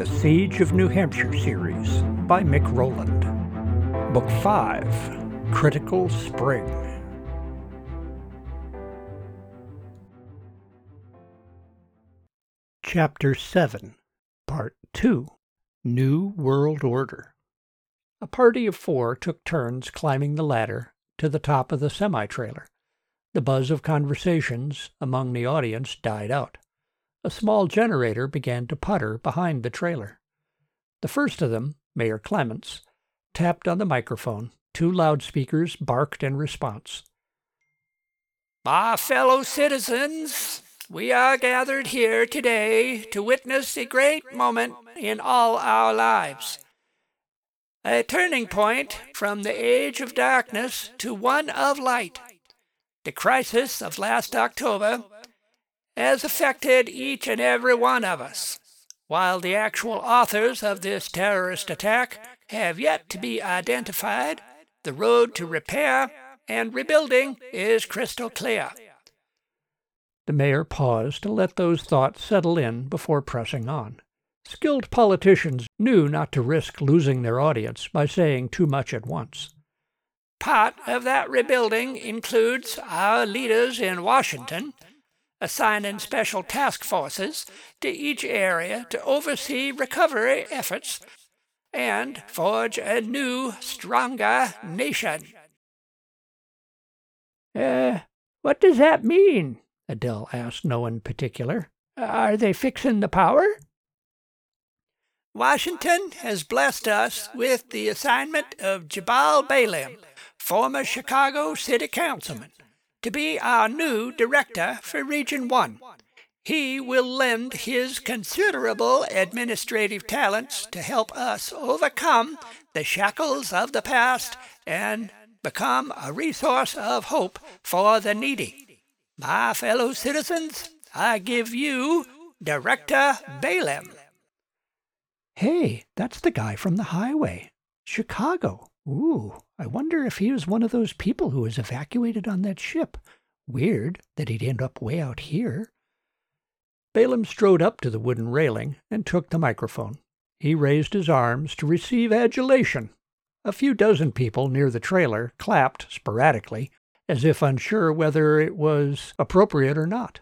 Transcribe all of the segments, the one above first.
The Siege of New Hampshire series by Mic Roland. Book 5 Critical Spring. Chapter 7 Part 2 New World Order. A party of four took turns climbing the ladder to the top of the semi trailer. The buzz of conversations among the audience died out. A small generator began to putter behind the trailer. The first of them, Mayor Clements, tapped on the microphone. Two loudspeakers barked in response. My fellow citizens, we are gathered here today to witness a great moment in all our lives. A turning point from the age of darkness to one of light. The crisis of last October has affected each and every one of us, while the actual authors of this terrorist attack have yet to be identified. The road to repair and rebuilding is crystal clear. The mayor paused to let those thoughts settle in before pressing on. Skilled politicians knew not to risk losing their audience by saying too much at once. Part of that rebuilding includes our leaders in Washington assigning special task forces to each area to oversee recovery efforts and forge a new, stronger nation. Uh, what does that mean? Adele asked no one particular. Are they fixing the power? Washington has blessed us with the assignment of Jamal Baylem former Chicago City Councilman, to be our new director for Region 1. He will lend his considerable administrative talents to help us overcome the shackles of the past and become a resource of hope for the needy. My fellow citizens, I give you Director Baylem. Hey, that's the guy from the highway. Chicago. Ooh, I wonder if he was one of those people who was evacuated on that ship. Weird that he'd end up way out here. Baylem strode up to the wooden railing and took the microphone. He raised his arms to receive adulation. A few dozen people near the trailer clapped sporadically, as if unsure whether it was appropriate or not.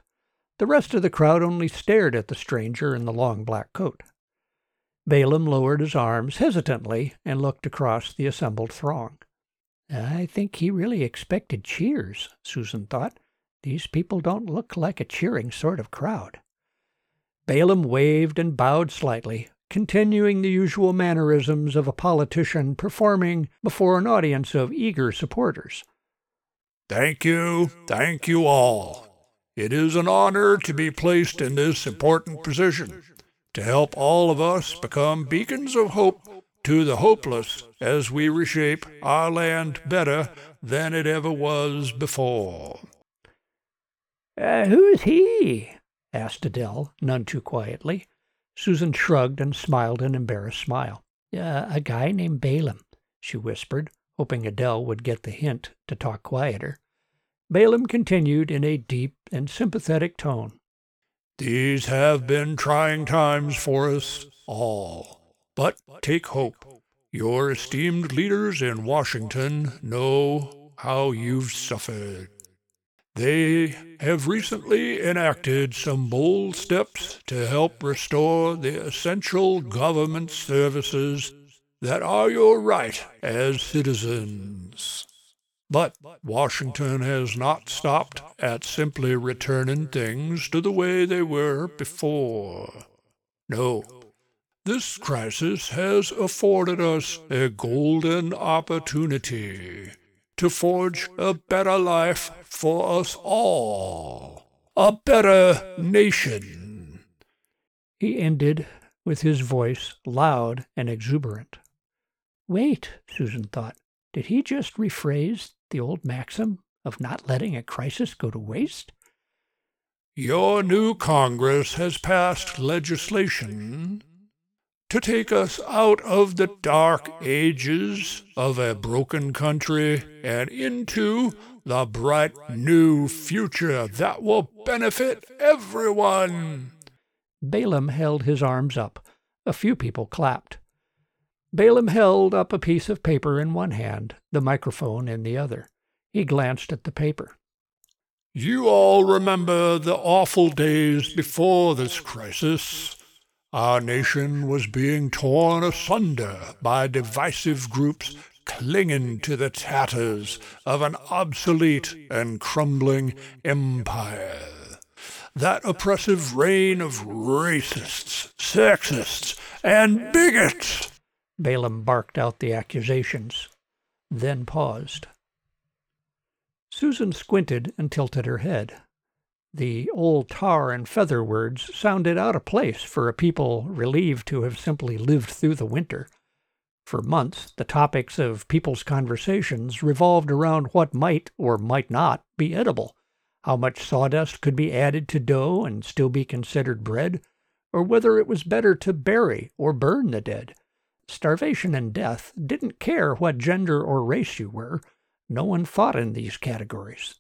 The rest of the crowd only stared at the stranger in the long black coat. Baylem lowered his arms hesitantly and looked across the assembled throng. I think he really expected cheers, Susan thought. These people don't look like a cheering sort of crowd. Baylem waved and bowed slightly, continuing the usual mannerisms of a politician performing before an audience of eager supporters. Thank you, thank you all. It is an honor to be placed in this important position to help all of us become beacons of hope to the hopeless as we reshape our land better than it ever was before. Uh, who's he? asked Adele, none too quietly. Susan shrugged and smiled an embarrassed smile. Uh, a guy named Baylem, she whispered, hoping Adele would get the hint to talk quieter. Baylem continued in a deep and sympathetic tone. These have been trying times for us all. But take hope. Your esteemed leaders in Washington know how you've suffered. They have recently enacted some bold steps to help restore the essential government services that are your right as citizens. But Washington has not stopped at simply returning things to the way they were before. No, this crisis has afforded us a golden opportunity to forge a better life for us all, a better nation. He ended with his voice loud and exuberant. Wait, Susan thought. Did he just rephrase the old maxim of not letting a crisis go to waste? Your new Congress has passed legislation to take us out of the dark ages of a broken country and into the bright new future that will benefit everyone. Baylem held his arms up, A few people clapped. Baylem held up a piece of paper in one hand, the microphone in the other. He glanced at the paper. You all remember the awful days before this crisis. Our nation was being torn asunder by divisive groups clinging to the tatters of an obsolete and crumbling empire. That oppressive reign of racists, sexists, and bigots. Baylem barked out the accusations, then paused. Susan squinted and tilted her head. The old tar and feather words sounded out of place for a people relieved to have simply lived through the winter. For months, the topics of people's conversations revolved around what might or might not be edible, how much sawdust could be added to dough and still be considered bread, or whether it was better to bury or burn the dead. Starvation and death didn't care what gender or race you were. No one thought in these categories.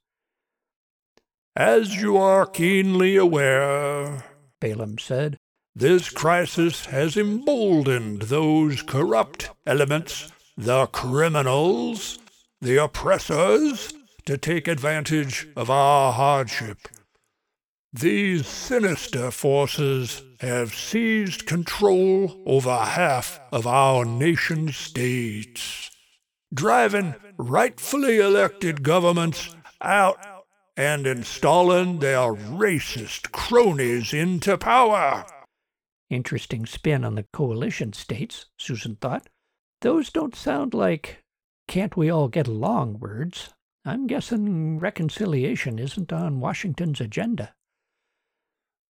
As you are keenly aware, Baylem said, this crisis has emboldened those corrupt elements, the criminals, the oppressors, to take advantage of our hardship. These sinister forces have seized control over half of our nation states, driving rightfully elected governments out and installing their racist cronies into power. Interesting spin on the coalition states, Susan thought. Those don't sound like can't we all get along words. I'm guessing reconciliation isn't on Washington's agenda.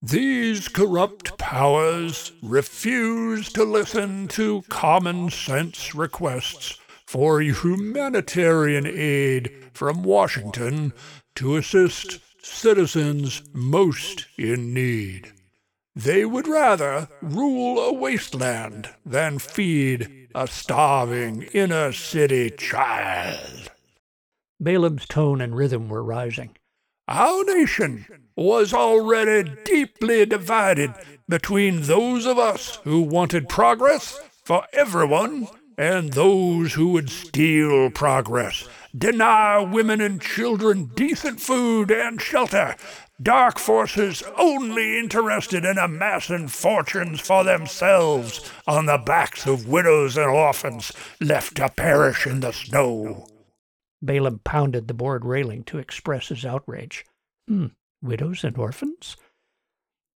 These corrupt powers refuse to listen to common sense requests for humanitarian aid from Washington to assist citizens most in need. They would rather rule a wasteland than feed a starving inner city child. Baylem's tone and rhythm were rising. Our nation was already deeply divided between those of us who wanted progress for everyone and those who would steal progress, deny women and children decent food and shelter, Dark forces only interested in amassing fortunes for themselves on the backs of widows and orphans left to perish in the snow. Baylem pounded the board railing to express his outrage. Hmm, widows and orphans?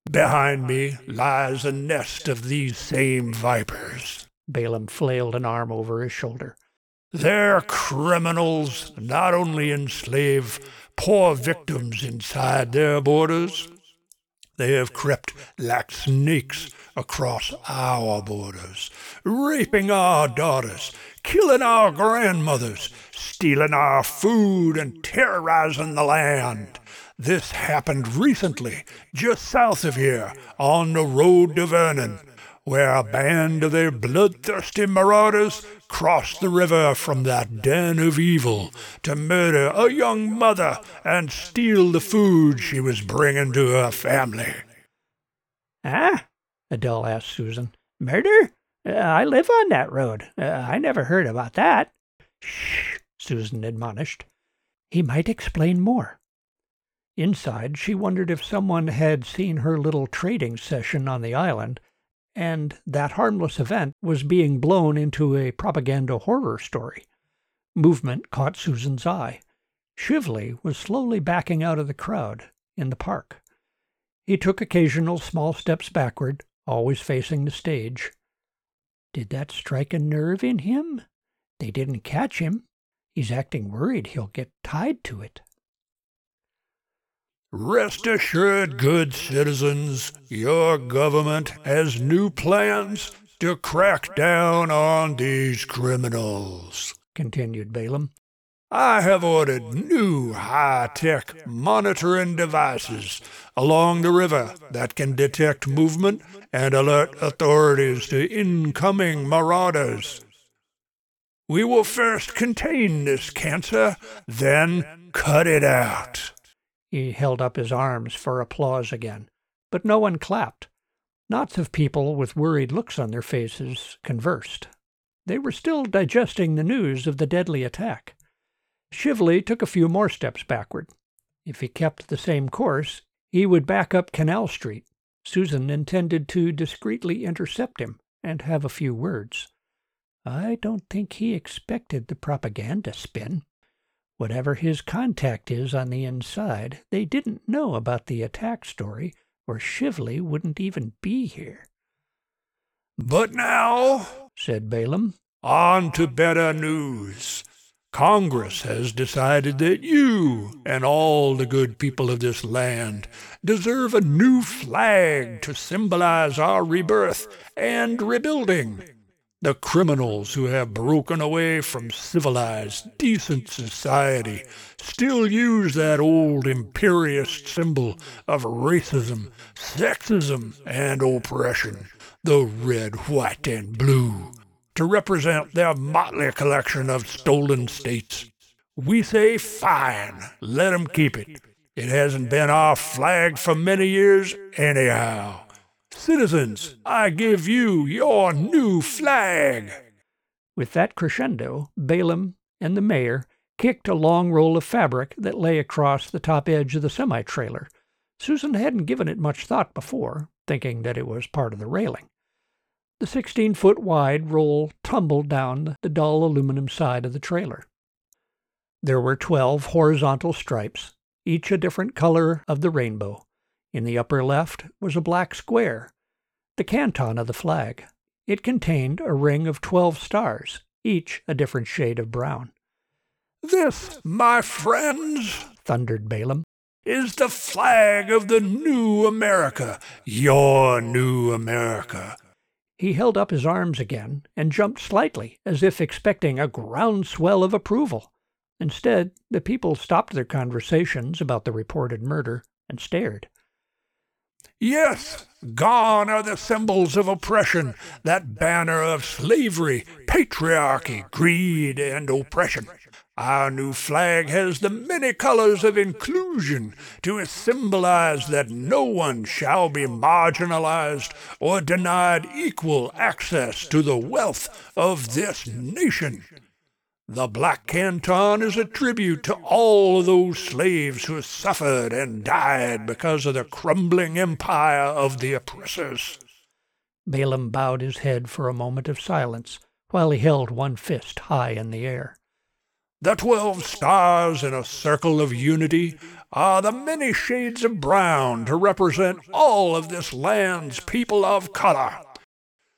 Behind me lies a nest of these same vipers. Baylem flailed an arm over his shoulder. They're criminals not only enslave poor victims inside their borders. They have crept like snakes across our borders, raping our daughters, killing our grandmothers, stealing our food, and terrorizing the land. This happened recently, just south of here, on the road to Vernon, where a band of their bloodthirsty marauders crossed the river from that den of evil to murder a young mother and steal the food she was bringing to her family. Ah? Adele asked Susan. Murder? Uh, I live on that road. Uh, I never heard about that. Shh, Susan admonished. He might explain more. Inside, she wondered if someone had seen her little trading session on the island and that harmless event was being blown into a propaganda horror story. Movement caught Susan's eye. Shively was slowly backing out of the crowd in the park. He took occasional small steps backward, always facing the stage. Did that strike a nerve in him? They didn't catch him. He's acting worried he'll get tied to it. Rest assured, good citizens, your government has new plans to crack down on these criminals, continued Baylem. I have ordered new high tech monitoring devices along the river that can detect movement and alert authorities to incoming marauders. We will first contain this cancer, then cut it out. He held up his arms for applause again, but no one clapped. Knots of people with worried looks on their faces conversed. They were still digesting the news of the deadly attack. Shively took a few more steps backward. If he kept the same course, he would back up Canal Street. Susan intended to discreetly intercept him and have a few words. I don't think he expected the propaganda spin. Whatever his contact is on the inside, they didn't know about the attack story, or Shively wouldn't even be here. But now, said Baylem, on to better news. Congress has decided that you and all the good people of this land deserve a new flag to symbolize our rebirth and rebuilding. The criminals who have broken away from civilized, decent society still use that old imperious symbol of racism, sexism, and oppression, the red, white, and blue to represent their motley collection of stolen states. We say, fine, let 'em keep it. It hasn't been our flag for many years, anyhow. Citizens, I give you your new flag. With that crescendo, Baylem and the mayor kicked a long roll of fabric that lay across the top edge of the semi trailer. Susan hadn't given it much thought before, thinking that it was part of the railing. The 16 foot wide roll tumbled down the dull aluminum side of the trailer. There were 12 horizontal stripes, each a different color of the rainbow. In the upper left was a black square, the canton of the flag. It contained a ring of 12 stars, each a different shade of brown. This, my friends, thundered Baylem, is the flag of the new America, your new America. He held up his arms again and jumped slightly, as if expecting a groundswell of approval. Instead, the people stopped their conversations about the reported murder and stared. Yes, gone are the symbols of oppression, that banner of slavery, patriarchy, greed, and oppression. Our new flag has the many colors of inclusion to symbolize that no one shall be marginalized or denied equal access to the wealth of this nation. The Black Canton is a tribute to all of those slaves who suffered and died because of the crumbling empire of the oppressors. Baylem bowed his head for a moment of silence while he held one fist high in the air. The twelve stars in a circle of unity are the many shades of brown to represent all of this land's people of color.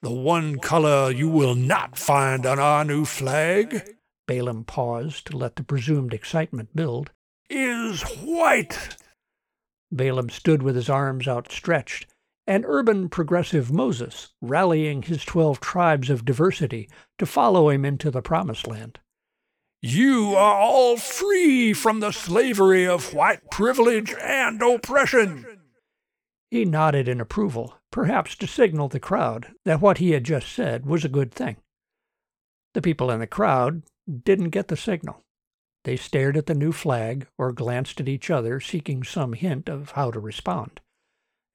The one color you will not find on our new flag, Baylem paused to let the presumed excitement build, is white. Baylem stood with his arms outstretched, an urban progressive Moses rallying his twelve tribes of diversity to follow him into the promised land. You are all free from the slavery of white privilege and oppression. He nodded in approval, perhaps to signal the crowd that what he had just said was a good thing. The people in the crowd didn't get the signal. They stared at the new flag or glanced at each other, seeking some hint of how to respond.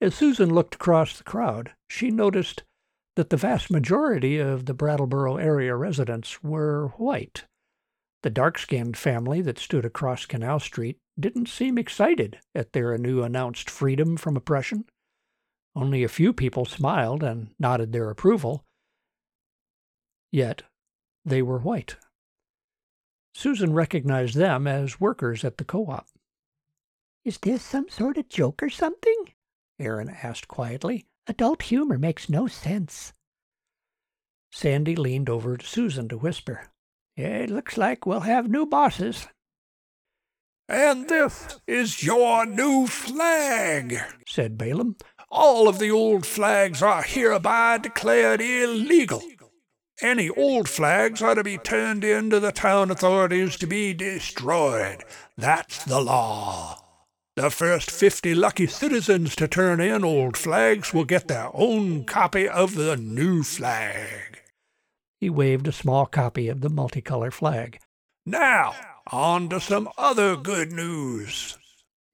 As Susan looked across the crowd, she noticed that the vast majority of the Brattleboro area residents were white the dark skinned family that stood across Canal Street didn't seem excited at their new announced freedom from oppression. Only a few people smiled and nodded their approval. Yet they were white. Susan recognized them as workers at the co op. Is this some sort of joke or something? Aaron asked quietly. Adult humor makes no sense. Sandy leaned over to Susan to whisper. It looks like we'll have new bosses. And this is your new flag, said Baylem. All of the old flags are hereby declared illegal. Any old flags are to be turned in to the town authorities to be destroyed. That's the law. The first 50 lucky citizens to turn in old flags will get their own copy of the new flag. He waved a small copy of the multicolor flag. Now, on to some other good news.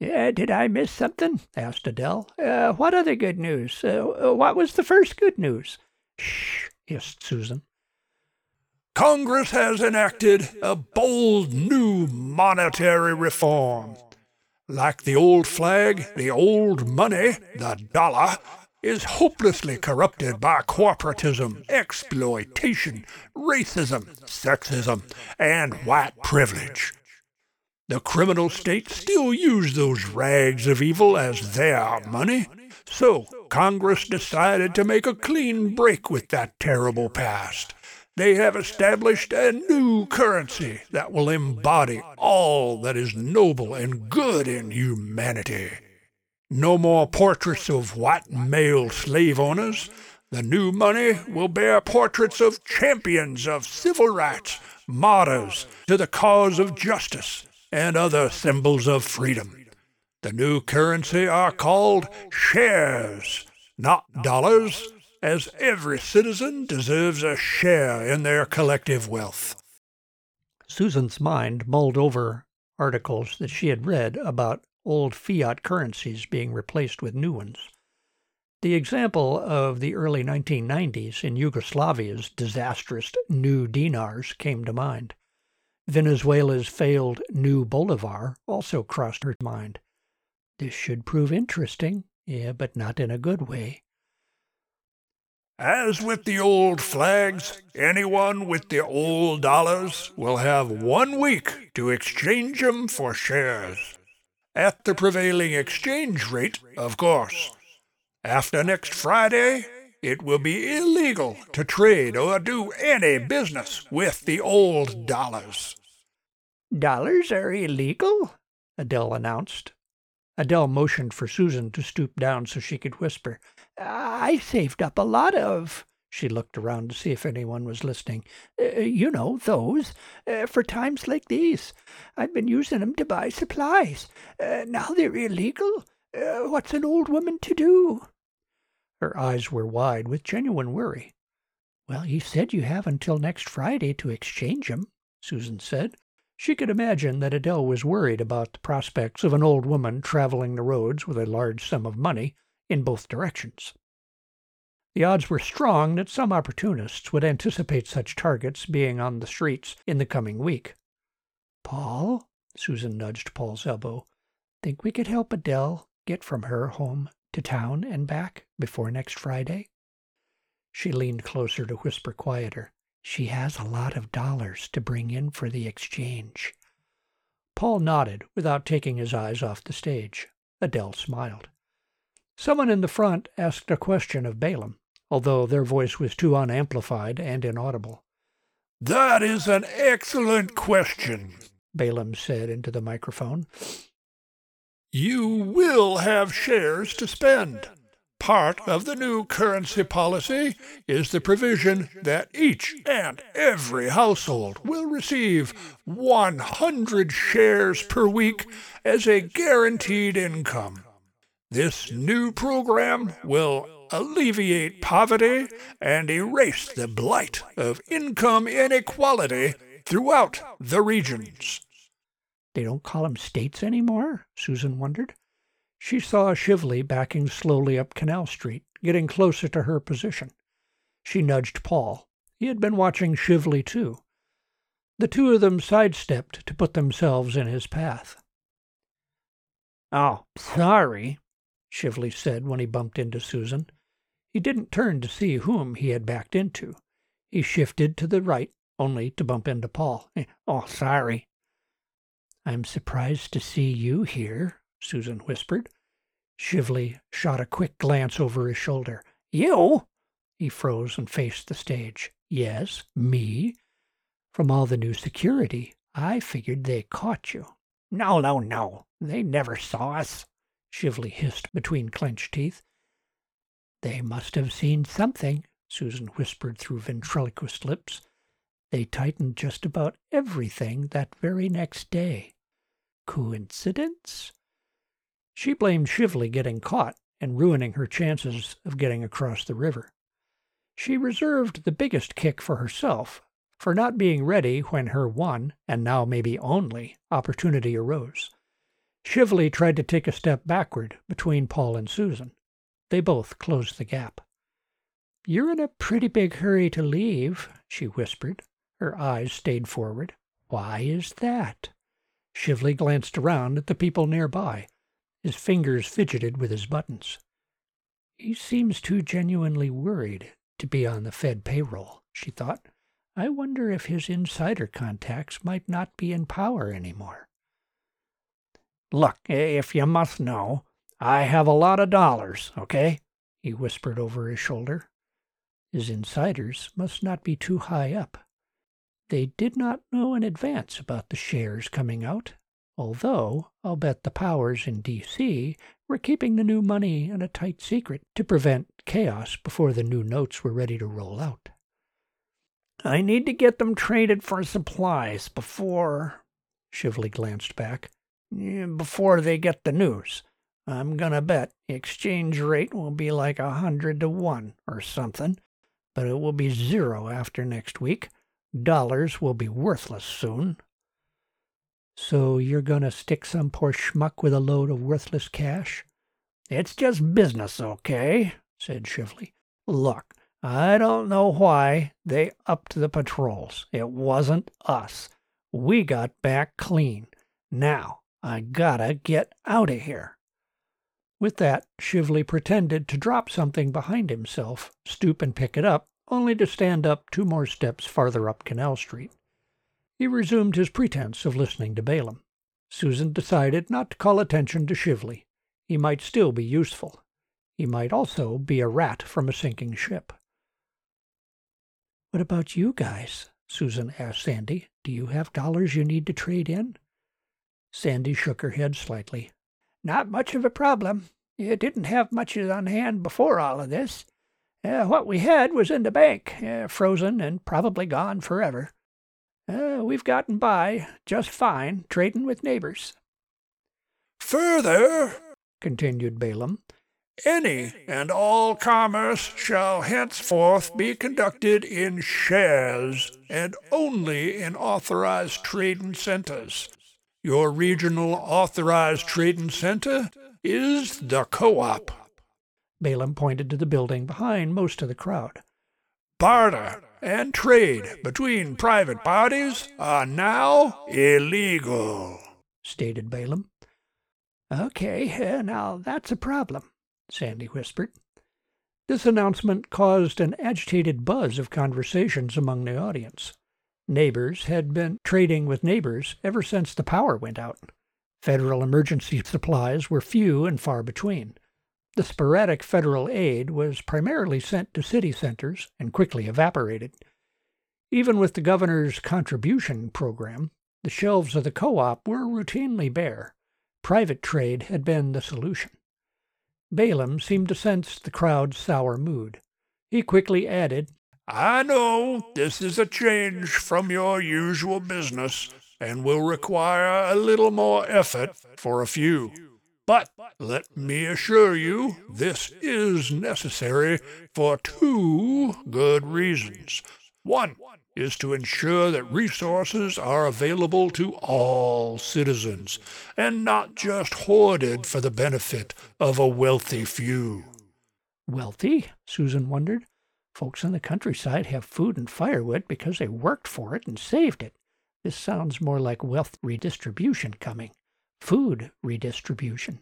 Yeah, did I miss something? asked Adele. Uh, what other good news? Uh, what was the first good news? Shh, hissed Susan. Congress has enacted a bold new monetary reform. Like the old flag, the old money, the dollar, is hopelessly corrupted by corporatism, exploitation, racism, sexism, and white privilege. The criminal states still use those rags of evil as their money, so Congress decided to make a clean break with that terrible past they have established a new currency that will embody all that is noble and good in humanity. No more portraits of white male slave owners. The new money will bear portraits of champions of civil rights, martyrs to the cause of justice, and other symbols of freedom. The new currency are called shares, not dollars as every citizen deserves a share in their collective wealth. Susan's mind mulled over articles that she had read about old fiat currencies being replaced with new ones. The example of the early 1990s in Yugoslavia's disastrous new dinars came to mind. Venezuela's failed new bolivar also crossed her mind. This should prove interesting, yeah, but not in a good way. As with the old flags, anyone with the old dollars will have one week to exchange them for shares. At the prevailing exchange rate, of course. After next Friday, it will be illegal to trade or do any business with the old dollars. Dollars are illegal? Adele announced. Adele motioned for Susan to stoop down so she could whisper. I saved up a lot of. She looked around to see if anyone was listening. Uh, you know, those, uh, for times like these. I've been using them to buy supplies. Uh, now they're illegal. Uh, what's an old woman to do? Her eyes were wide with genuine worry. Well, you said you have until next Friday to exchange them, Susan said. She could imagine that Adele was worried about the prospects of an old woman traveling the roads with a large sum of money in both directions. The odds were strong that some opportunists would anticipate such targets being on the streets in the coming week. Paul, Susan nudged Paul's elbow, think we could help Adele get from her home to town and back before next Friday? She leaned closer to whisper quieter. She has a lot of dollars to bring in for the exchange. Paul nodded without taking his eyes off the stage. Adele smiled. Someone in the front asked a question of Baylem, although their voice was too unamplified and inaudible. That is an excellent question, Baylem said into the microphone. You will have shares to spend. Part of the new currency policy is the provision that each and every household will receive 100 shares per week as a guaranteed income. This new program will alleviate poverty and erase the blight of income inequality throughout the regions. They don't call them states anymore? Susan wondered. She saw Shively backing slowly up Canal Street, getting closer to her position. She nudged Paul. He had been watching Shively, too. The two of them sidestepped to put themselves in his path. Oh, sorry, Shively said when he bumped into Susan. He didn't turn to see whom he had backed into. He shifted to the right, only to bump into Paul. Eh, oh, sorry. I'm surprised to see you here, Susan whispered. Shively shot a quick glance over his shoulder. You? He froze and faced the stage. Yes, me. From all the new security, I figured they caught you. No, no, no. They never saw us. Shively hissed between clenched teeth. They must have seen something, Susan whispered through ventriloquist lips. They tightened just about everything that very next day. Coincidence? She blamed Shively getting caught and ruining her chances of getting across the river. She reserved the biggest kick for herself for not being ready when her one, and now maybe only, opportunity arose. Shively tried to take a step backward between Paul and Susan. They both closed the gap. You're in a pretty big hurry to leave, she whispered. Her eyes stayed forward. Why is that? Shively glanced around at the people nearby. His fingers fidgeted with his buttons. He seems too genuinely worried to be on the Fed payroll, she thought. I wonder if his insider contacts might not be in power anymore. Look, if you must know, I have a lot of dollars, okay? he whispered over his shoulder. His insiders must not be too high up. They did not know in advance about the shares coming out, although I'll bet the powers in D.C. were keeping the new money in a tight secret to prevent chaos before the new notes were ready to roll out. I need to get them traded for supplies before. Shively glanced back. Before they get the news. I'm gonna bet the exchange rate will be like a hundred to one or something, but it will be zero after next week. Dollars will be worthless soon. So you're gonna stick some poor schmuck with a load of worthless cash? It's just business, okay? said Shively. Look, I don't know why they upped the patrols. It wasn't us. We got back clean. Now, I gotta get out of here. With that, Shively pretended to drop something behind himself, stoop and pick it up, only to stand up two more steps farther up Canal Street. He resumed his pretense of listening to Baylem. Susan decided not to call attention to Shively. He might still be useful. He might also be a rat from a sinking ship. What about you guys? Susan asked Sandy. Do you have dollars you need to trade in? Sandy shook her head slightly. Not much of a problem. You didn't have much on hand before all of this. Uh, what we had was in the bank, uh, frozen and probably gone forever. Uh, we've gotten by just fine trading with neighbors. Further, continued Baylem, any and all commerce shall henceforth be conducted in shares and only in authorized trading centers. Your regional authorized trading center is the co-op. Baylem pointed to the building behind most of the crowd. Barter and trade between private parties are now illegal, stated Baylem. Okay, uh, now that's a problem. Sandy whispered. This announcement caused an agitated buzz of conversations among the audience. Neighbors had been trading with neighbors ever since the power went out. Federal emergency supplies were few and far between. The sporadic federal aid was primarily sent to city centers and quickly evaporated. Even with the governor's contribution program, the shelves of the co op were routinely bare. Private trade had been the solution. Baylem seemed to sense the crowd's sour mood. He quickly added, I know this is a change from your usual business and will require a little more effort for a few. But let me assure you, this is necessary for two good reasons. One, is to ensure that resources are available to all citizens and not just hoarded for the benefit of a wealthy few. Wealthy? Susan wondered. Folks in the countryside have food and firewood because they worked for it and saved it. This sounds more like wealth redistribution coming. Food redistribution.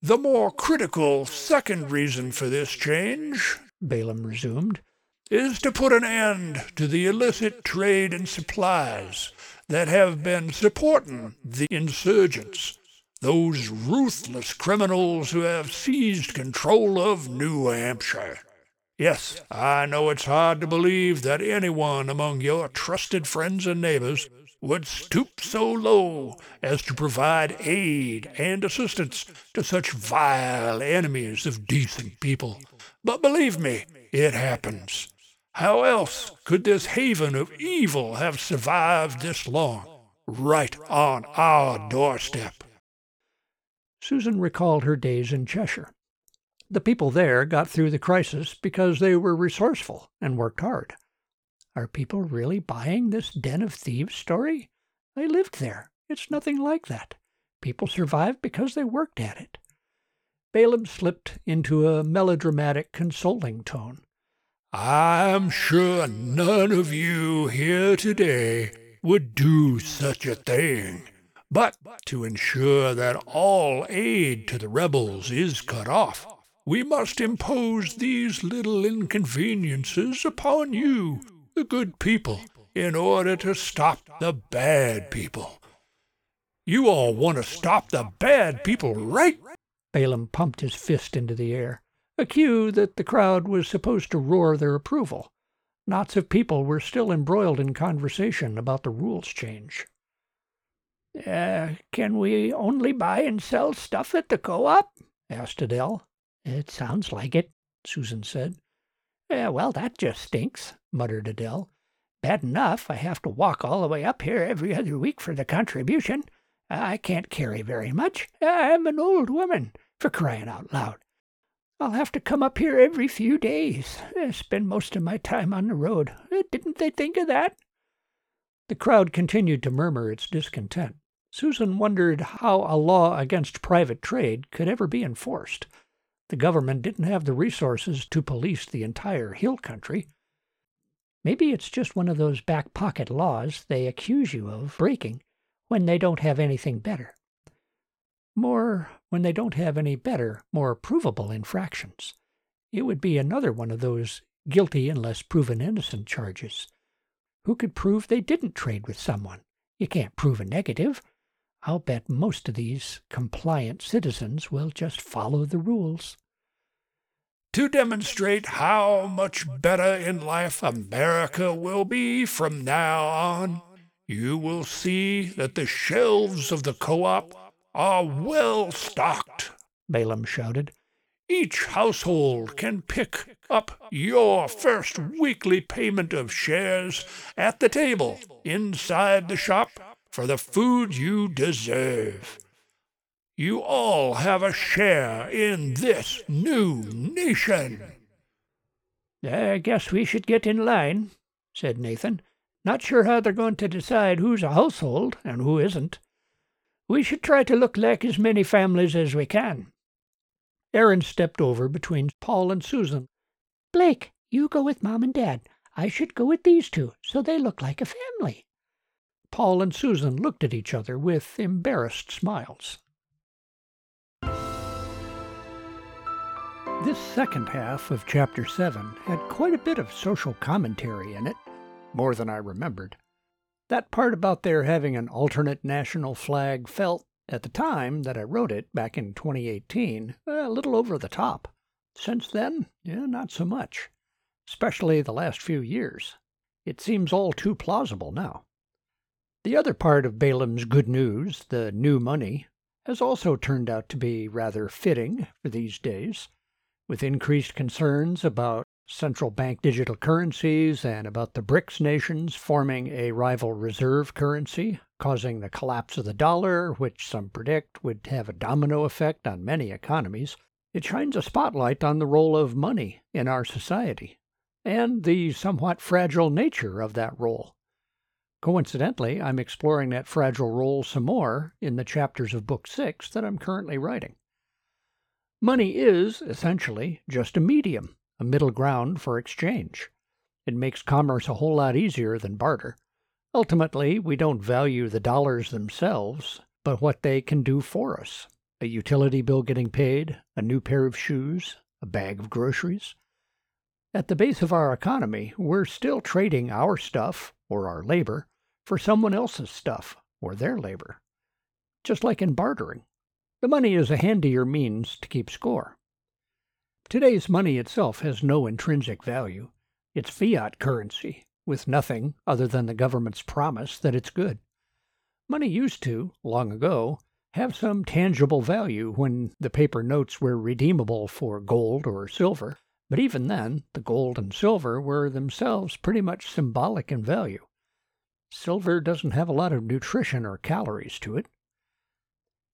The more critical second reason for this change, Baylem resumed, is to put an end to the illicit trade in supplies that have been supporting the insurgents, those ruthless criminals who have seized control of New Hampshire. Yes, I know it's hard to believe that anyone among your trusted friends and neighbors would stoop so low as to provide aid and assistance to such vile enemies of decent people. But believe me, it happens. How else could this haven of evil have survived this long, right on our doorstep? Susan recalled her days in Cheshire. The people there got through the crisis because they were resourceful and worked hard. Are people really buying this den of thieves story? I lived there. It's nothing like that. People survived because they worked at it. Baylem slipped into a melodramatic, consoling tone. I'm sure none of you here today would do such a thing. But to ensure that all aid to the rebels is cut off, we must impose these little inconveniences upon you, the good people, in order to stop the bad people. You all want to stop the bad people, right? Baylem pumped his fist into the air, a cue that the crowd was supposed to roar their approval. Knots of people were still embroiled in conversation about the rules change. Uh, can we only buy and sell stuff at the co-op? asked Adele. It sounds like it, Susan said. Yeah, well, that just stinks, muttered Adele. Bad enough I have to walk all the way up here every other week for the contribution. I can't carry very much. I'm an old woman, for crying out loud. I'll have to come up here every few days, eh, spend most of my time on the road. Didn't they think of that? The crowd continued to murmur its discontent. Susan wondered how a law against private trade could ever be enforced. The government didn't have the resources to police the entire hill country. Maybe it's just one of those back pocket laws they accuse you of breaking when they don't have anything better. More when they don't have any better, more provable infractions. It would be another one of those guilty unless proven innocent charges. Who could prove they didn't trade with someone? You can't prove a negative. I'll bet most of these compliant citizens will just follow the rules. To demonstrate how much better in life America will be from now on, you will see that the shelves of the co op are well stocked, Baylem shouted. Each household can pick up your first weekly payment of shares at the table inside the shop for the food you deserve. You all have a share in this new nation. I guess we should get in line, said Nathan. Not sure how they're going to decide who's a household and who isn't. We should try to look like as many families as we can. Aaron stepped over between Paul and Susan. Blake, you go with Mom and Dad. I should go with these two, so they look like a family. Paul and Susan looked at each other with embarrassed smiles. This second half of Chapter 7 had quite a bit of social commentary in it, more than I remembered. That part about their having an alternate national flag felt, at the time that I wrote it back in 2018, a little over the top. Since then, yeah, not so much, especially the last few years. It seems all too plausible now. The other part of Baylem's good news, the new money, has also turned out to be rather fitting for these days, with increased concerns about central bank digital currencies and about the BRICS nations forming a rival reserve currency, causing the collapse of the dollar, which some predict would have a domino effect on many economies, it shines a spotlight on the role of money in our society and the somewhat fragile nature of that role. Coincidentally, I'm exploring that fragile role some more in the chapters of Book Six that I'm currently writing. Money is, essentially, just a medium a middle ground for exchange. It makes commerce a whole lot easier than barter. Ultimately, we don't value the dollars themselves, but what they can do for us a utility bill getting paid, a new pair of shoes, a bag of groceries. At the base of our economy, we're still trading our stuff, or our labor, for someone else's stuff, or their labor. Just like in bartering, the money is a handier means to keep score. Today's money itself has no intrinsic value. It's fiat currency, with nothing other than the government's promise that it's good. Money used to, long ago, have some tangible value when the paper notes were redeemable for gold or silver, but even then, the gold and silver were themselves pretty much symbolic in value. Silver doesn't have a lot of nutrition or calories to it.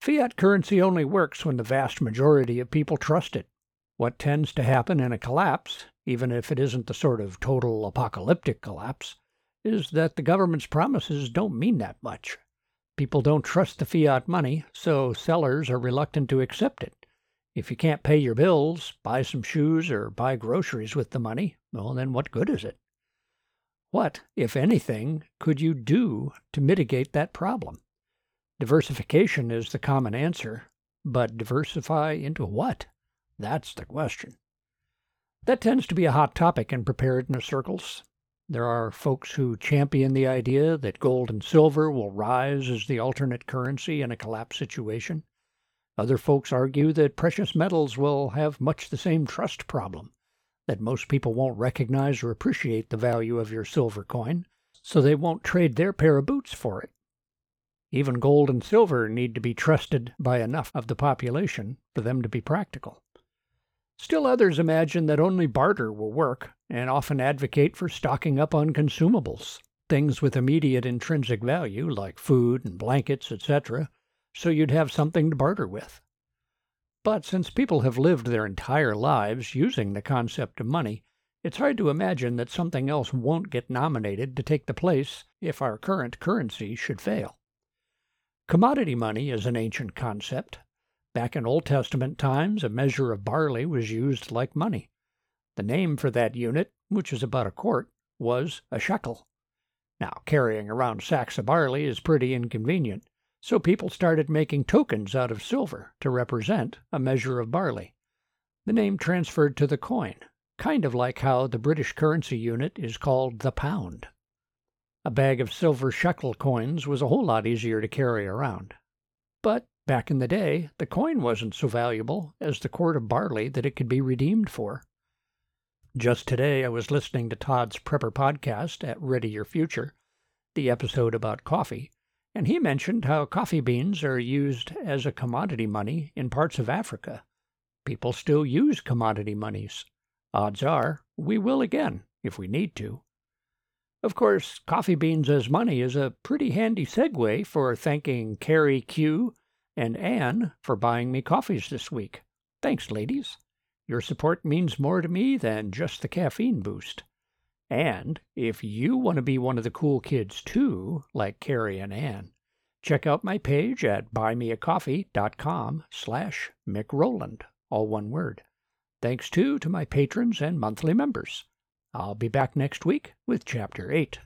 Fiat currency only works when the vast majority of people trust it. What tends to happen in a collapse, even if it isn't the sort of total apocalyptic collapse, is that the government's promises don't mean that much. People don't trust the fiat money, so sellers are reluctant to accept it. If you can't pay your bills, buy some shoes, or buy groceries with the money, well, then what good is it? What, if anything, could you do to mitigate that problem? Diversification is the common answer, but diversify into what? That's the question. That tends to be a hot topic in preparedness circles. There are folks who champion the idea that gold and silver will rise as the alternate currency in a collapse situation. Other folks argue that precious metals will have much the same trust problem, that most people won't recognize or appreciate the value of your silver coin, so they won't trade their pair of boots for it. Even gold and silver need to be trusted by enough of the population for them to be practical. Still others imagine that only barter will work and often advocate for stocking up on consumables, things with immediate intrinsic value like food and blankets, etc., so you'd have something to barter with. But since people have lived their entire lives using the concept of money, it's hard to imagine that something else won't get nominated to take the place if our current currency should fail. Commodity money is an ancient concept. Back in Old Testament times, a measure of barley was used like money. The name for that unit, which is about a quart, was a shekel. Now, carrying around sacks of barley is pretty inconvenient, so people started making tokens out of silver to represent a measure of barley. The name transferred to the coin, kind of like how the British currency unit is called the pound. A bag of silver shekel coins was a whole lot easier to carry around. But back in the day, the coin wasn't so valuable as the quart of barley that it could be redeemed for. Just today, I was listening to Todd's Prepper podcast at Ready Your Future, the episode about coffee, and he mentioned how coffee beans are used as a commodity money in parts of Africa. People still use commodity monies. Odds are we will again if we need to. Of course, coffee beans as money is a pretty handy segue for thanking Carrie Q and Anne for buying me coffees this week. Thanks, ladies. Your support means more to me than just the caffeine boost. And if you want to be one of the cool kids too, like Carrie and Ann, check out my page at buymeacoffee.com slash microland, all one word. Thanks too to my patrons and monthly members. I'll be back next week with Chapter 8.